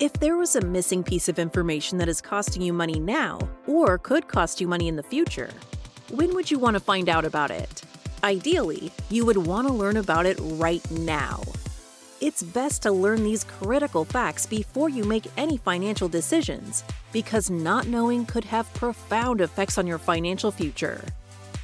If there was a missing piece of information that is costing you money now, or could cost you money in the future, when would you want to find out about it? Ideally, you would want to learn about it right now. It's best to learn these critical facts before you make any financial decisions, because not knowing could have profound effects on your financial future.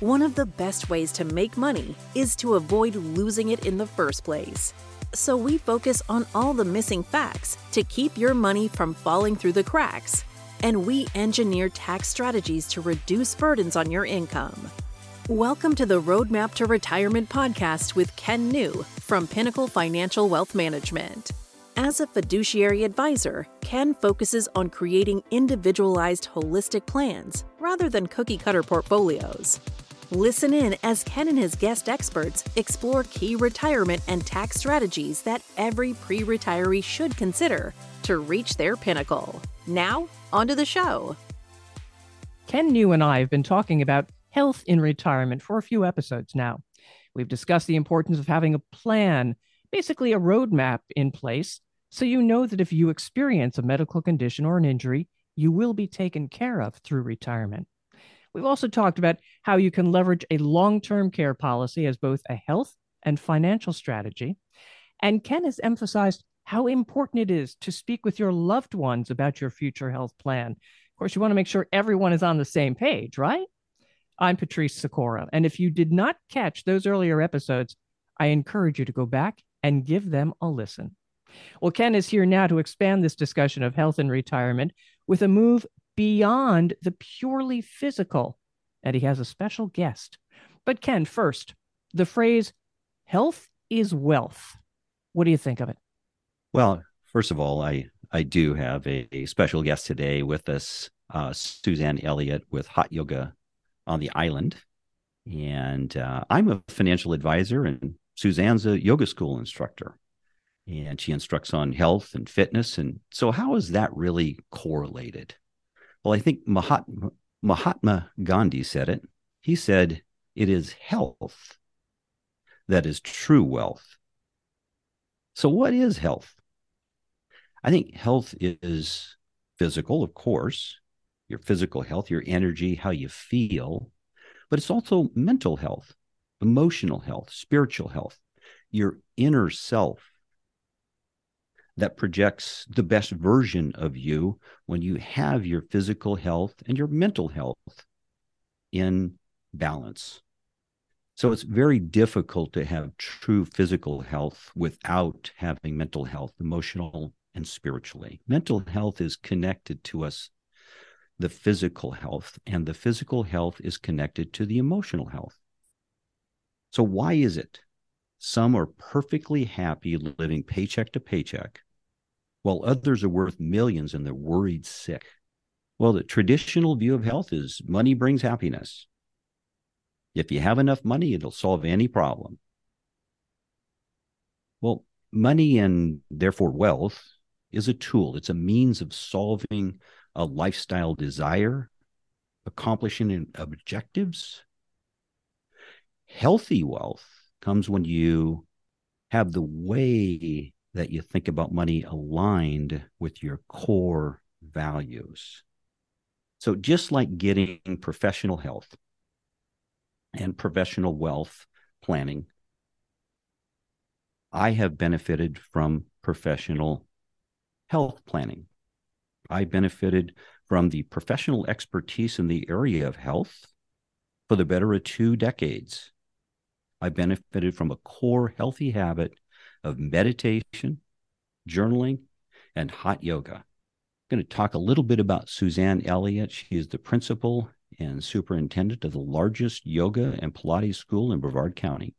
One of the best ways to make money is to avoid losing it in the first place. So we focus on all the missing facts to keep your money from falling through the cracks. And we engineer tax strategies to reduce burdens on your income. Welcome to the Roadmap to Retirement podcast with Ken New from Pinnacle Financial Wealth Management. As a fiduciary advisor, Ken focuses on creating individualized holistic plans rather than cookie cutter portfolios. Listen in as Ken and his guest experts explore key retirement and tax strategies that every pre retiree should consider to reach their pinnacle. Now, onto the show. Ken New and I have been talking about health in retirement for a few episodes now. We've discussed the importance of having a plan, basically a roadmap in place, so you know that if you experience a medical condition or an injury, you will be taken care of through retirement. We've also talked about how you can leverage a long term care policy as both a health and financial strategy. And Ken has emphasized how important it is to speak with your loved ones about your future health plan. Of course, you want to make sure everyone is on the same page, right? I'm Patrice Sikora. And if you did not catch those earlier episodes, I encourage you to go back and give them a listen. Well, Ken is here now to expand this discussion of health and retirement with a move beyond the purely physical. And he has a special guest. But Ken, first, the phrase health is wealth. What do you think of it? Well, first of all, I, I do have a, a special guest today with us, uh, Suzanne Elliott with Hot Yoga on the Island. And uh, I'm a financial advisor, and Suzanne's a yoga school instructor. And she instructs on health and fitness. And so, how is that really correlated? Well, I think Mahatma, Mahatma Gandhi said it. He said, It is health that is true wealth. So, what is health? I think health is physical, of course, your physical health, your energy, how you feel, but it's also mental health, emotional health, spiritual health, your inner self that projects the best version of you when you have your physical health and your mental health in balance. So it's very difficult to have true physical health without having mental health, emotional and spiritually. Mental health is connected to us, the physical health, and the physical health is connected to the emotional health. So, why is it some are perfectly happy living paycheck to paycheck, while others are worth millions and they're worried sick. Well, the traditional view of health is money brings happiness. If you have enough money, it'll solve any problem. Well, money and therefore wealth is a tool, it's a means of solving a lifestyle desire, accomplishing objectives. Healthy wealth comes when you have the way that you think about money aligned with your core values. So, just like getting professional health and professional wealth planning, I have benefited from professional health planning. I benefited from the professional expertise in the area of health for the better of two decades. I benefited from a core healthy habit of meditation, journaling, and hot yoga. I'm going to talk a little bit about Suzanne Elliott. She is the principal and superintendent of the largest yoga and Pilates school in Brevard County.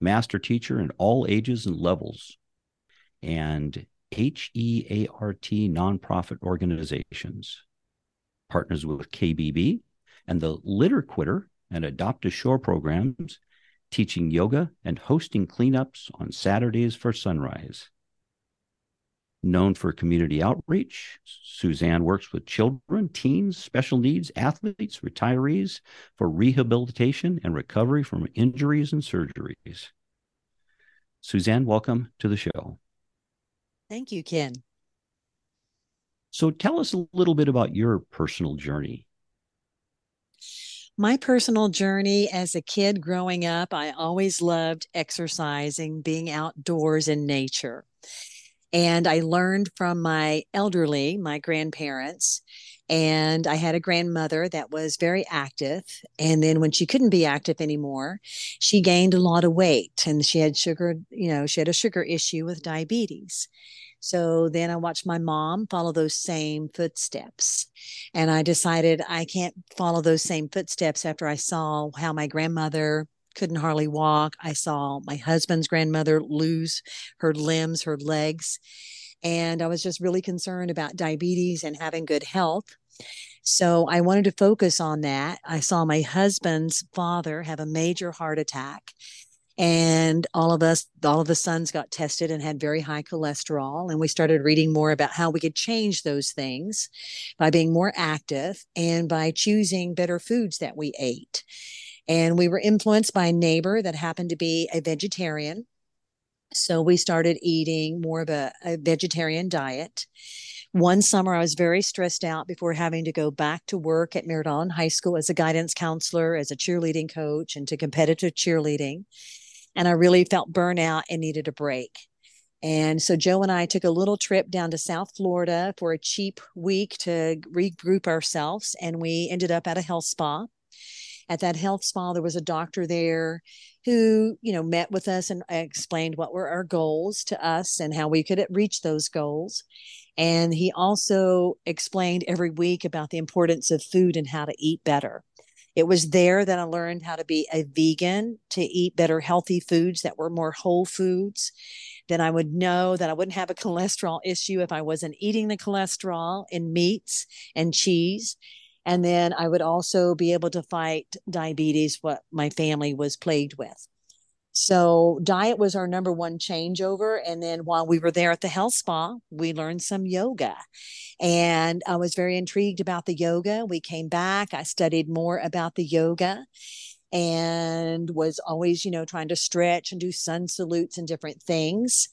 Master teacher in all ages and levels, and HEART nonprofit organizations. Partners with KBB and the Litter Quitter and Adopt a Shore programs teaching yoga and hosting cleanups on Saturdays for sunrise. Known for community outreach, Suzanne works with children, teens, special needs, athletes, retirees for rehabilitation and recovery from injuries and surgeries. Suzanne, welcome to the show. Thank you, Ken. So tell us a little bit about your personal journey. My personal journey as a kid growing up, I always loved exercising, being outdoors in nature. And I learned from my elderly, my grandparents, and I had a grandmother that was very active. And then when she couldn't be active anymore, she gained a lot of weight and she had sugar, you know, she had a sugar issue with diabetes. So then I watched my mom follow those same footsteps. And I decided I can't follow those same footsteps after I saw how my grandmother couldn't hardly walk. I saw my husband's grandmother lose her limbs, her legs. And I was just really concerned about diabetes and having good health. So I wanted to focus on that. I saw my husband's father have a major heart attack. And all of us, all of the sons got tested and had very high cholesterol. And we started reading more about how we could change those things by being more active and by choosing better foods that we ate. And we were influenced by a neighbor that happened to be a vegetarian. So we started eating more of a, a vegetarian diet. One summer, I was very stressed out before having to go back to work at Merritt Island High School as a guidance counselor, as a cheerleading coach, and to competitive cheerleading. And I really felt burnout and needed a break. And so Joe and I took a little trip down to South Florida for a cheap week to regroup ourselves. And we ended up at a health spa at that health spa there was a doctor there who you know met with us and explained what were our goals to us and how we could reach those goals and he also explained every week about the importance of food and how to eat better it was there that I learned how to be a vegan, to eat better healthy foods that were more whole foods. Then I would know that I wouldn't have a cholesterol issue if I wasn't eating the cholesterol in meats and cheese. And then I would also be able to fight diabetes, what my family was plagued with. So diet was our number one changeover. And then while we were there at the health spa, we learned some yoga. And I was very intrigued about the yoga. We came back, I studied more about the yoga and was always, you know, trying to stretch and do sun salutes and different things.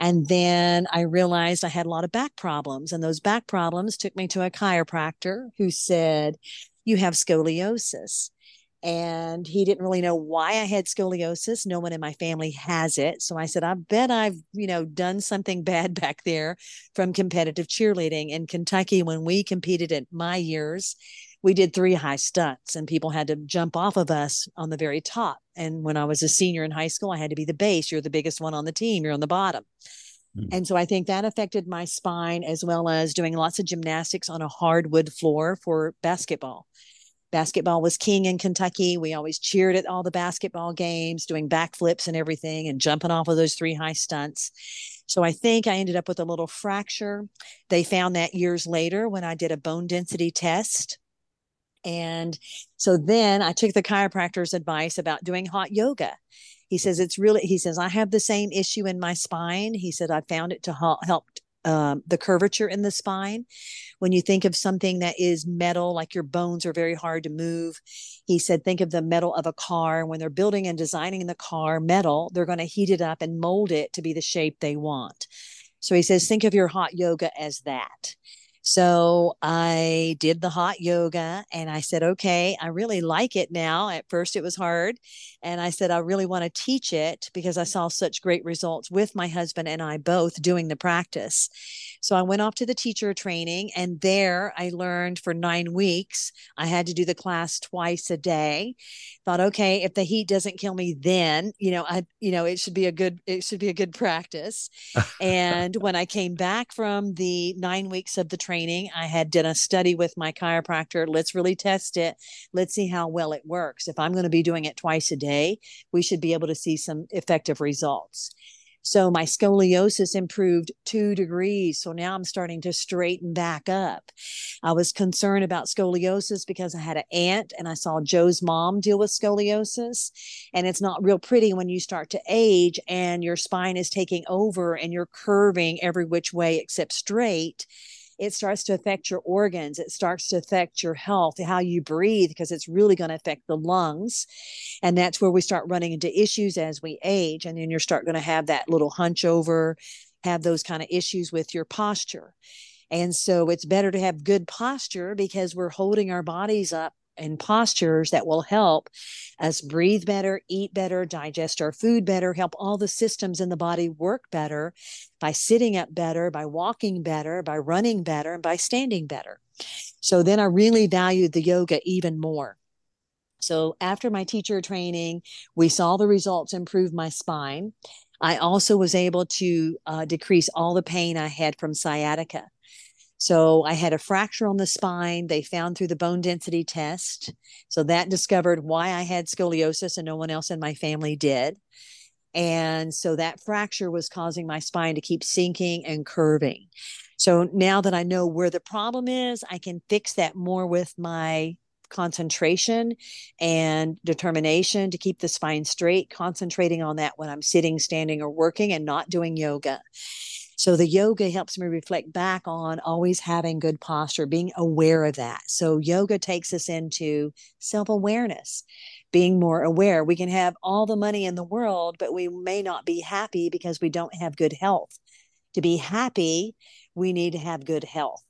And then I realized I had a lot of back problems, and those back problems took me to a chiropractor who said, You have scoliosis. And he didn't really know why I had scoliosis. No one in my family has it. So I said, I bet I've, you know, done something bad back there from competitive cheerleading in Kentucky when we competed at my years we did three high stunts and people had to jump off of us on the very top. And when I was a senior in high school, I had to be the base. You're the biggest one on the team, you're on the bottom. Mm. And so I think that affected my spine as well as doing lots of gymnastics on a hardwood floor for basketball. Basketball was king in Kentucky. We always cheered at all the basketball games, doing backflips and everything and jumping off of those three high stunts. So I think I ended up with a little fracture. They found that years later when I did a bone density test and so then I took the chiropractor's advice about doing hot yoga. He says it's really, he says, I have the same issue in my spine. He said, I found it to help um, the curvature in the spine. When you think of something that is metal, like your bones are very hard to move, he said, think of the metal of a car. When they're building and designing the car metal, they're going to heat it up and mold it to be the shape they want. So he says, think of your hot yoga as that. So I did the hot yoga and I said, okay, I really like it now. At first, it was hard. And I said, I really want to teach it because I saw such great results with my husband and I both doing the practice. So I went off to the teacher training and there I learned for nine weeks. I had to do the class twice a day. Thought, okay, if the heat doesn't kill me then, you know, I, you know, it should be a good, it should be a good practice. and when I came back from the nine weeks of the training, training. I had done a study with my chiropractor. Let's really test it. Let's see how well it works. If I'm going to be doing it twice a day, we should be able to see some effective results. So my scoliosis improved two degrees. So now I'm starting to straighten back up. I was concerned about scoliosis because I had an aunt and I saw Joe's mom deal with scoliosis. And it's not real pretty when you start to age and your spine is taking over and you're curving every which way except straight it starts to affect your organs. It starts to affect your health, how you breathe, because it's really going to affect the lungs. And that's where we start running into issues as we age. And then you're start going to have that little hunch over, have those kind of issues with your posture. And so it's better to have good posture because we're holding our bodies up in postures that will help us breathe better, eat better, digest our food better, help all the systems in the body work better by sitting up better, by walking better, by running better, and by standing better. So then I really valued the yoga even more. So after my teacher training, we saw the results improve my spine. I also was able to uh, decrease all the pain I had from sciatica. So I had a fracture on the spine. They found through the bone density test. So that discovered why I had scoliosis and no one else in my family did. And so that fracture was causing my spine to keep sinking and curving. So now that I know where the problem is, I can fix that more with my concentration and determination to keep the spine straight, concentrating on that when I'm sitting, standing, or working and not doing yoga. So the yoga helps me reflect back on always having good posture, being aware of that. So yoga takes us into self awareness, being more aware. We can have all the money in the world, but we may not be happy because we don't have good health. To be happy, we need to have good health.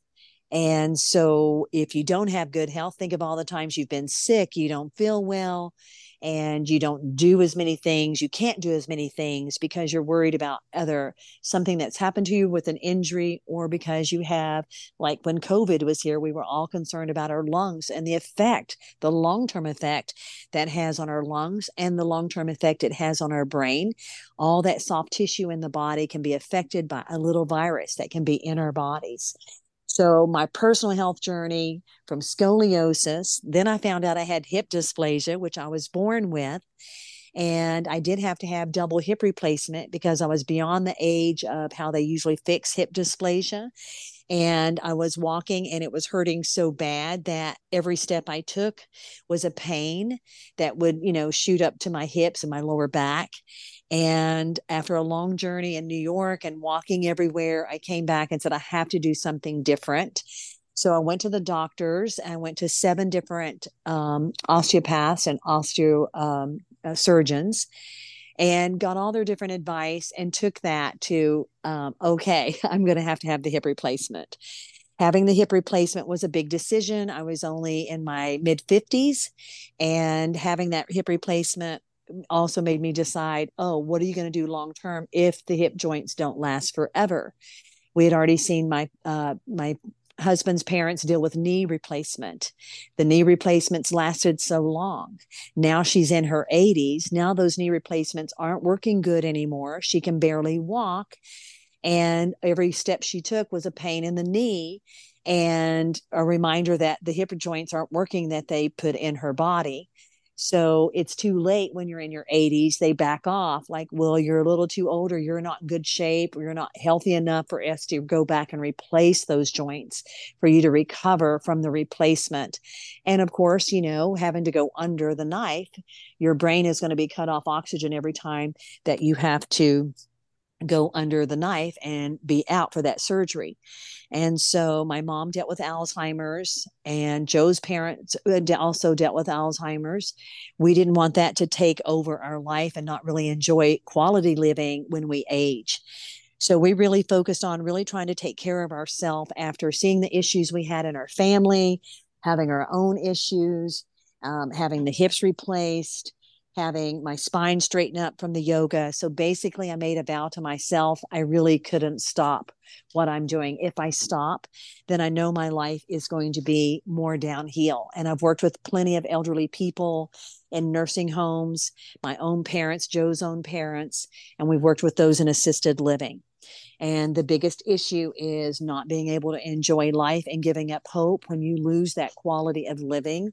And so, if you don't have good health, think of all the times you've been sick, you don't feel well, and you don't do as many things. You can't do as many things because you're worried about other something that's happened to you with an injury, or because you have, like when COVID was here, we were all concerned about our lungs and the effect, the long term effect that has on our lungs and the long term effect it has on our brain. All that soft tissue in the body can be affected by a little virus that can be in our bodies. So, my personal health journey from scoliosis, then I found out I had hip dysplasia, which I was born with. And I did have to have double hip replacement because I was beyond the age of how they usually fix hip dysplasia. And I was walking and it was hurting so bad that every step I took was a pain that would, you know, shoot up to my hips and my lower back. And after a long journey in New York and walking everywhere, I came back and said, I have to do something different. So I went to the doctors. and went to seven different um, osteopaths and osteo um, uh, surgeons and got all their different advice and took that to, um, okay, I'm going to have to have the hip replacement. Having the hip replacement was a big decision. I was only in my mid 50s, and having that hip replacement also made me decide, oh, what are you going to do long term if the hip joints don't last forever? We had already seen my uh, my husband's parents deal with knee replacement. The knee replacements lasted so long. Now she's in her 80s. Now those knee replacements aren't working good anymore. She can barely walk. And every step she took was a pain in the knee and a reminder that the hip joints aren't working that they put in her body. So it's too late when you're in your 80s. They back off, like, well, you're a little too old, or you're not in good shape, or you're not healthy enough for us to go back and replace those joints for you to recover from the replacement. And of course, you know, having to go under the knife, your brain is going to be cut off oxygen every time that you have to go under the knife and be out for that surgery. And so my mom dealt with Alzheimer's, and Joe's parents uh, also dealt with Alzheimer's. We didn't want that to take over our life and not really enjoy quality living when we age. So we really focused on really trying to take care of ourselves after seeing the issues we had in our family, having our own issues, um, having the hips replaced, having my spine straighten up from the yoga. So basically, I made a vow to myself I really couldn't stop what I'm doing. If I stop, then I know my life is going to be more downhill. And I've worked with plenty of elderly people in nursing homes, my own parents, Joe's own parents, and we've worked with those in assisted living. And the biggest issue is not being able to enjoy life and giving up hope when you lose that quality of living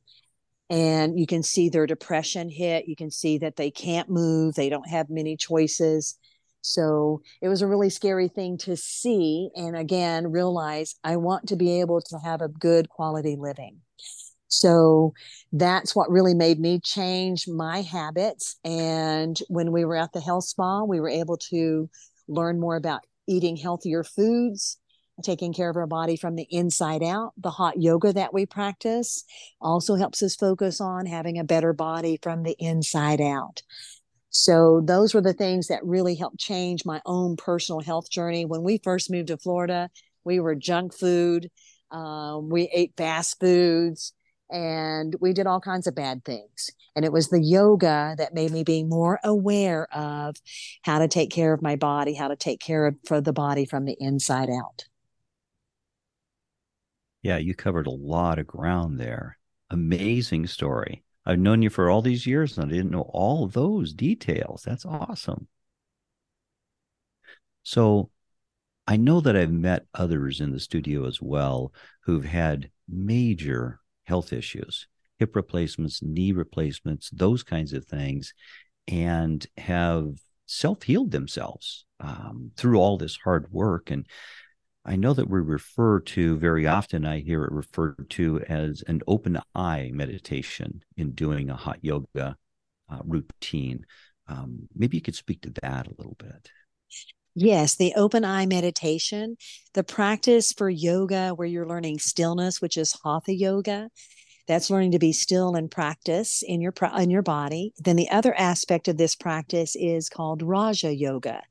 and you can see their depression hit. You can see that they can't move, they don't have many choices. So it was a really scary thing to see. And again, realize I want to be able to have a good quality living. So that's what really made me change my habits. And when we were at the health spa, we were able to learn more about eating healthier foods, taking care of our body from the inside out. The hot yoga that we practice also helps us focus on having a better body from the inside out. So, those were the things that really helped change my own personal health journey. When we first moved to Florida, We were junk food. Um, we ate fast foods and we did all kinds of bad things. And it was the yoga that made me be more aware of how to take care of my body, how to take care of for the body from the inside out. Yeah, you covered a lot of ground there. Amazing story. I've known you for all these years and I didn't know all those details. That's awesome. So I know that I've met others in the studio as well who've had major health issues, hip replacements, knee replacements, those kinds of things, and have self healed themselves um, through all this hard work. And I know that we refer to very often, I hear it referred to as an open eye meditation in doing a hot yoga uh, routine. Um, maybe you could speak to that a little bit. Yes, the open eye meditation, the practice for yoga where you're learning stillness, which is hatha yoga. That's learning to be still and practice in your in your body. Then the other aspect of this practice is called Raja Yoga.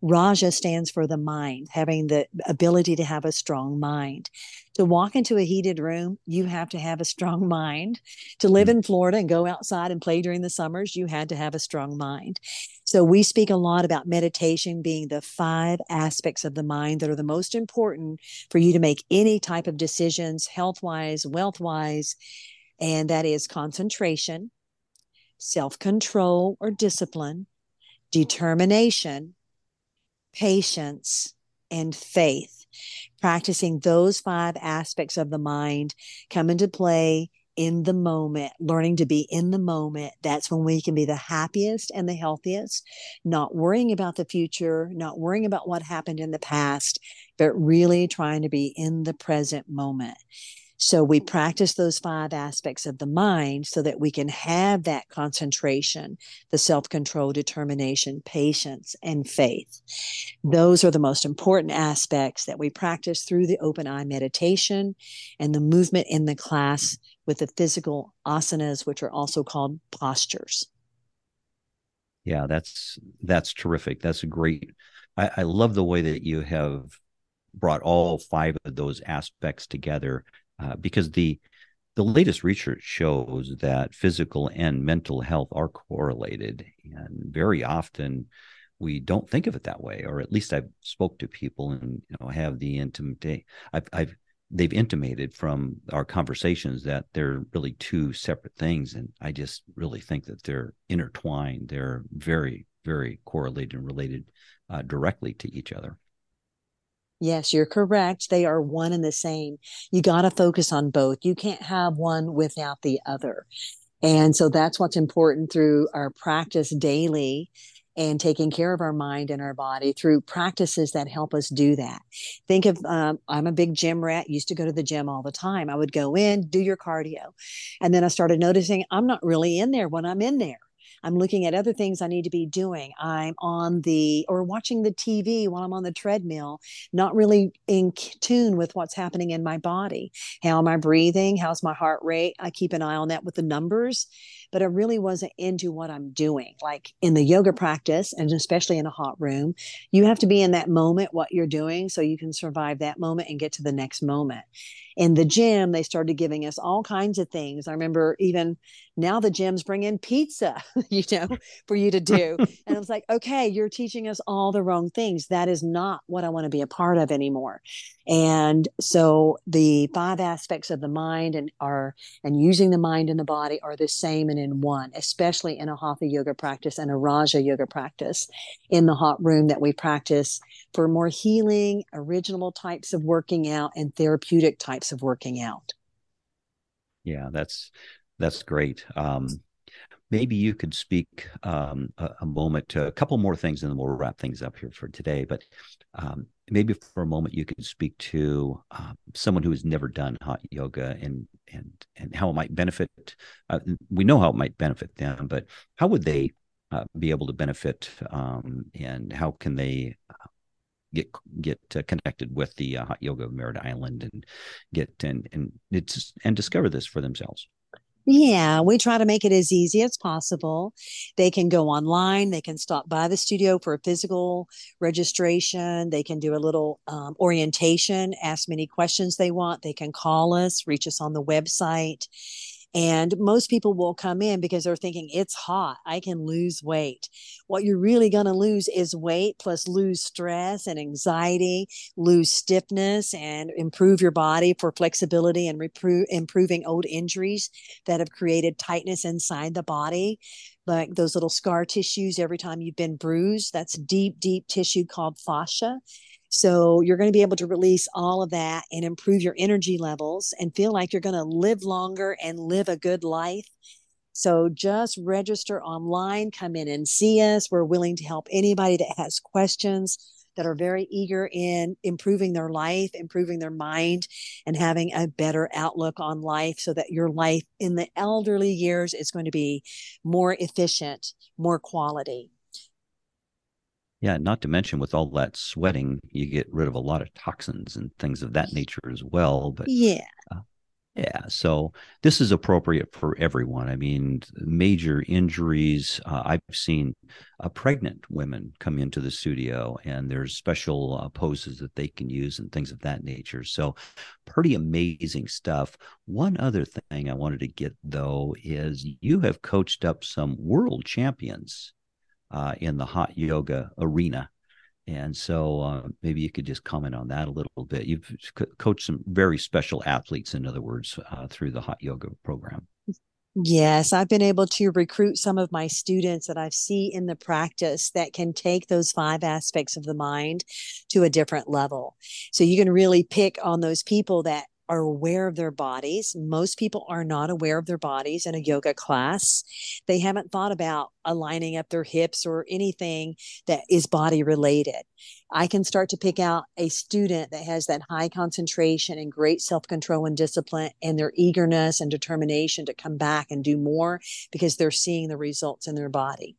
Raja stands for the mind, having the ability to have a strong mind. To walk into a heated room, you have to have a strong mind. To live hmm. in Florida and go outside and play during the summers, you had to have a strong mind. So we speak a lot about meditation being the five aspects of the mind that are the most important for you to make any type of decisions, health wise, wealth wise. And that is concentration, self control or discipline, determination, patience, and faith. Practicing those five aspects of the mind come into play in the moment, learning to be in the moment. That's when we can be the happiest and the healthiest, not worrying about the future, not worrying about what happened in the past, but really trying to be in the present moment. So we mm. practice those five aspects of the mind so that we can have that concentration, the self control, determination, patience, and faith. Those are the most important aspects that we practice through the open eye meditation and the movement in the class with the physical asanas, which are also called postures. Yeah, that's that's terrific. That's a great. I, I love the way that you have brought all five of those aspects together uh, because the the latest research shows that physical and mental health are correlated, and very often we don't think of it that way. Or at least I've spoke to people and you know have the intimate. I've, I've they've intimated from our conversations that they're really two separate things, and I just really think that they're intertwined. They're very very correlated and related uh, directly to each other. Yes, you're correct. They are one and the same. You got to focus on both. You can't have one without the other. And so that's what's important through our practice daily and taking care of our mind and our body through practices that help us do that. Think of, um, I'm a big gym rat, used to go to the gym all the time. I would go in, do your cardio. And then I started noticing I'm not really in there when I'm in there. I'm looking at other things I need to be doing. I'm on the or watching the TV while I'm on the treadmill, not really in tune with what's happening in my body. How am I breathing? How's my heart rate? I keep an eye on that with the numbers, but I really wasn't into what I'm doing. Like in the yoga practice, and especially in a hot room, you have to be in that moment, what you're doing, so you can survive that moment and get to the next moment. In the gym they started giving us all kinds of things. I remember even now the gyms bring in pizza you know for you to do. And i was like okay you're teaching us all the wrong things. That is not what i want to be a part of anymore. And so the five aspects of the mind and are and using the mind and the body are the same in one especially in a hatha yoga practice and a raja yoga practice in the hot room that we practice for more healing original types of working out and therapeutic types of working out. Yeah, that's that's great. Um, maybe you could speak um, a, a, moment to a couple more things, and then we'll wrap things up here for today. But um, maybe for a moment, you could speak to uh, someone who has never done hot yoga and and and how it might benefit. Uh, we know how it might benefit them, but how would they uh, be able to benefit, um, and how can they get get uh, connected with the uh, hot yoga of Merritt Island and get and and it's and discover this for themselves. Yeah, we try to make it as easy as possible. They can go online, they can stop by the studio for a physical registration, they can do a little um, orientation, ask many questions they want, they can call us, reach us on the website. And most people will come in because they're thinking it's hot. I can lose weight. What you're really going to lose is weight plus lose stress and anxiety, lose stiffness and improve your body for flexibility and repro- improving old injuries that have created tightness inside the body like those little scar tissues every time you've been bruised. That's deep, deep tissue called fascia. So you're going to be able to release all of that and improve your energy levels and feel like you're going to live longer and live a good life. So just register online, come in and see us. We're willing to help anybody that has questions that are very eager in improving their life, improving their mind, and having a better outlook on life so that your life in the elderly years is going to be more efficient, more quality. Yeah, not to mention with all that sweating, you get rid of a lot of toxins and things of that nature as well. But yeah, uh, yeah. So this is appropriate for everyone. I mean, major injuries. Uh, I've seen uh, pregnant women come into the studio, and there's special uh, poses that they can use and things of that nature. So, pretty amazing stuff. One other thing I wanted to get though is you have coached up some world champions uh, in the hot yoga arena. And so uh, maybe you could just comment on that a little bit. You've co- coached some very special athletes, in other words, uh, through the hot yoga program. Yes, I've been able to recruit some of my students that I see in the practice that can take those five aspects of the mind to a different level. So you can really pick on those people that are aware of their bodies. Most people are not aware of their bodies in a yoga class. They haven't thought about aligning up their hips or anything that is body related. I can start to pick out a student that has that high concentration and great self control and discipline and their eagerness and determination to come back and do more because they're seeing the results in their body.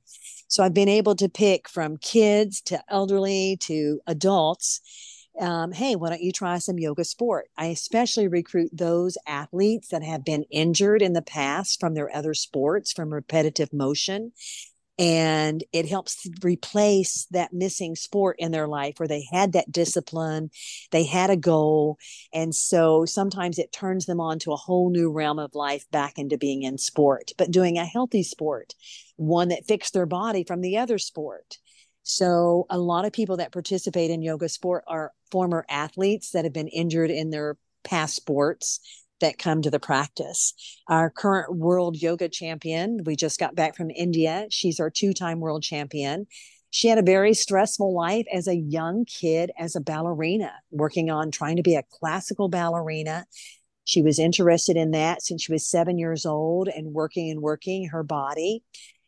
So I've been able to pick from kids to elderly to adults um, hey, why don't you try some yoga sport? I especially recruit those athletes that have been injured in the past from their other sports, from repetitive motion. And it helps replace that missing sport in their life where they had that discipline, they had a goal. And so sometimes it turns them on to a whole new realm of life back into being in sport, but doing a healthy sport, one that fixed their body from the other sport. So, a lot of people that participate in yoga sport are former athletes that have been injured in their past sports that come to the practice. Our current world yoga champion, we just got back from India. She's our two time world champion. She had a very stressful life as a young kid, as a ballerina, working on trying to be a classical ballerina. She was interested in that since she was seven years old and working and working her body.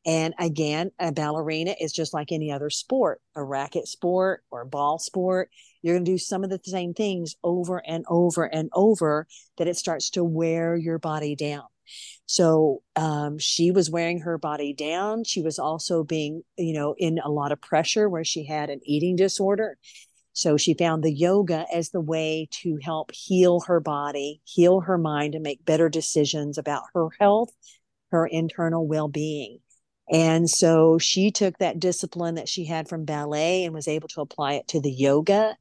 And again, a ballerina is just like any other sport, a racket sport or a ball sport. You're going to do some of the same things over and over and over that it starts to wear your body down. So um, she was wearing her body down. She was also being, you know, in a lot of pressure where she had an eating disorder. So she found the yoga as the way to help heal her body, heal her mind, and make better decisions about her health, her internal well being. And so she took that discipline that she had from ballet and was able to apply it to the yoga.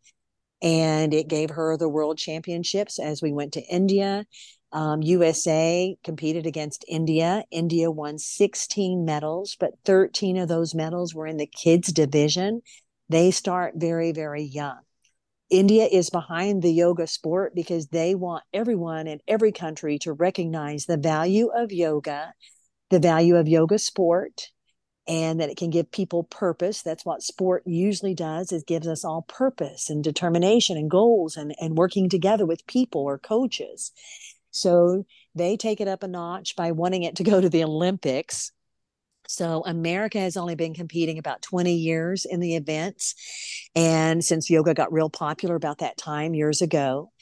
And it gave her the world championships as we went to India. Um, USA competed against India. India won 16 medals, but 13 of those medals were in the kids division. They start very, very young. India is behind the yoga sport because they want everyone in every country to recognize the value of yoga the value of yoga sport and that it can give people purpose. That's what sport usually does it gives us all purpose and determination and goals and, and working together with people or coaches. So they take it up a notch by wanting it to go to the olympics. So America has only been competing about 20 years in the events. And since yoga got real popular about that time years ago,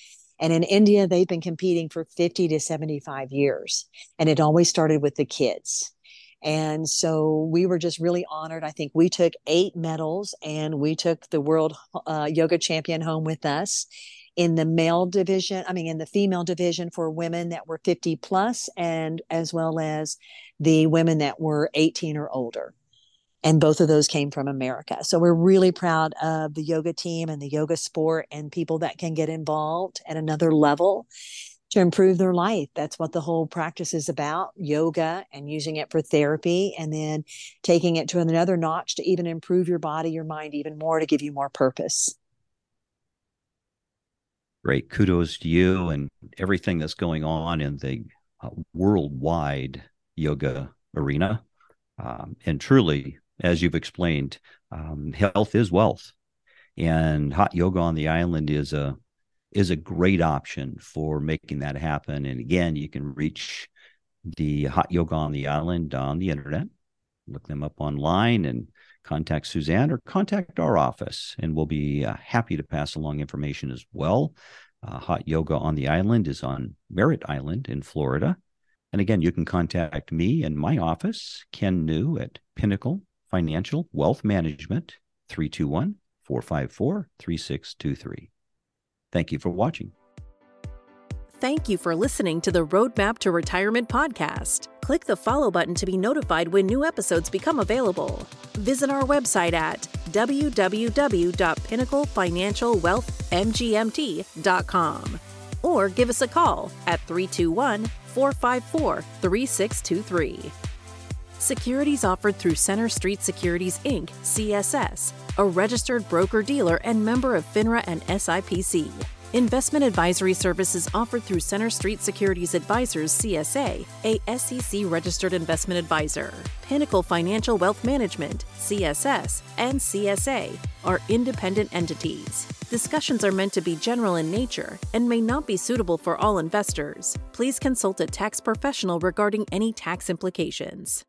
and in India, they've been competing for 50 to 75 years. And it always started with the kids. And so we were just really honored. I think we took eight medals and we took the world uh, yoga champion home with us in the male division, I mean, in the female division for women that were 50 plus, and as well as the women that were 18 or older. And both of those came from America. So we're really proud of the yoga team and the yoga sport and people that can get involved at another level to improve their life. That's what the whole practice is about yoga and using it for therapy, and then taking it to another notch to even improve your body, your mind even more to give you more purpose great kudos to you and everything that's going on in the uh, worldwide yoga arena. Um, and truly, as you've explained, um, health is wealth, and hot yoga on the island is a is a great option for making that happen. And again, you can reach the hot yoga on the island on the internet, look them up online, and contact Suzanne or contact our office, and we'll be uh, happy to pass along information as well. Uh, Hot Yoga on the Island is on Merritt Island in Florida. And again, you can contact me and my office, Ken New at Pinnacle Financial Wealth Management, 321 454 3623. Thank you for watching. Thank you for listening to the Roadmap to Retirement podcast. Click the follow button to be notified when new episodes become available. Visit our website at www.pinnaclefinancialwealthmgmt.com or give us a call at 321 454 3623. Securities offered through Center Street Securities Inc., CSS, a registered broker dealer and member of FINRA and SIPC. Investment advisory services offered through Center Street Securities Advisors CSA, a SEC registered investment advisor. Pinnacle Financial Wealth Management, CSS, and CSA are independent entities. Discussions are meant to be general in nature and may not be suitable for all investors. Please consult a tax professional regarding any tax implications.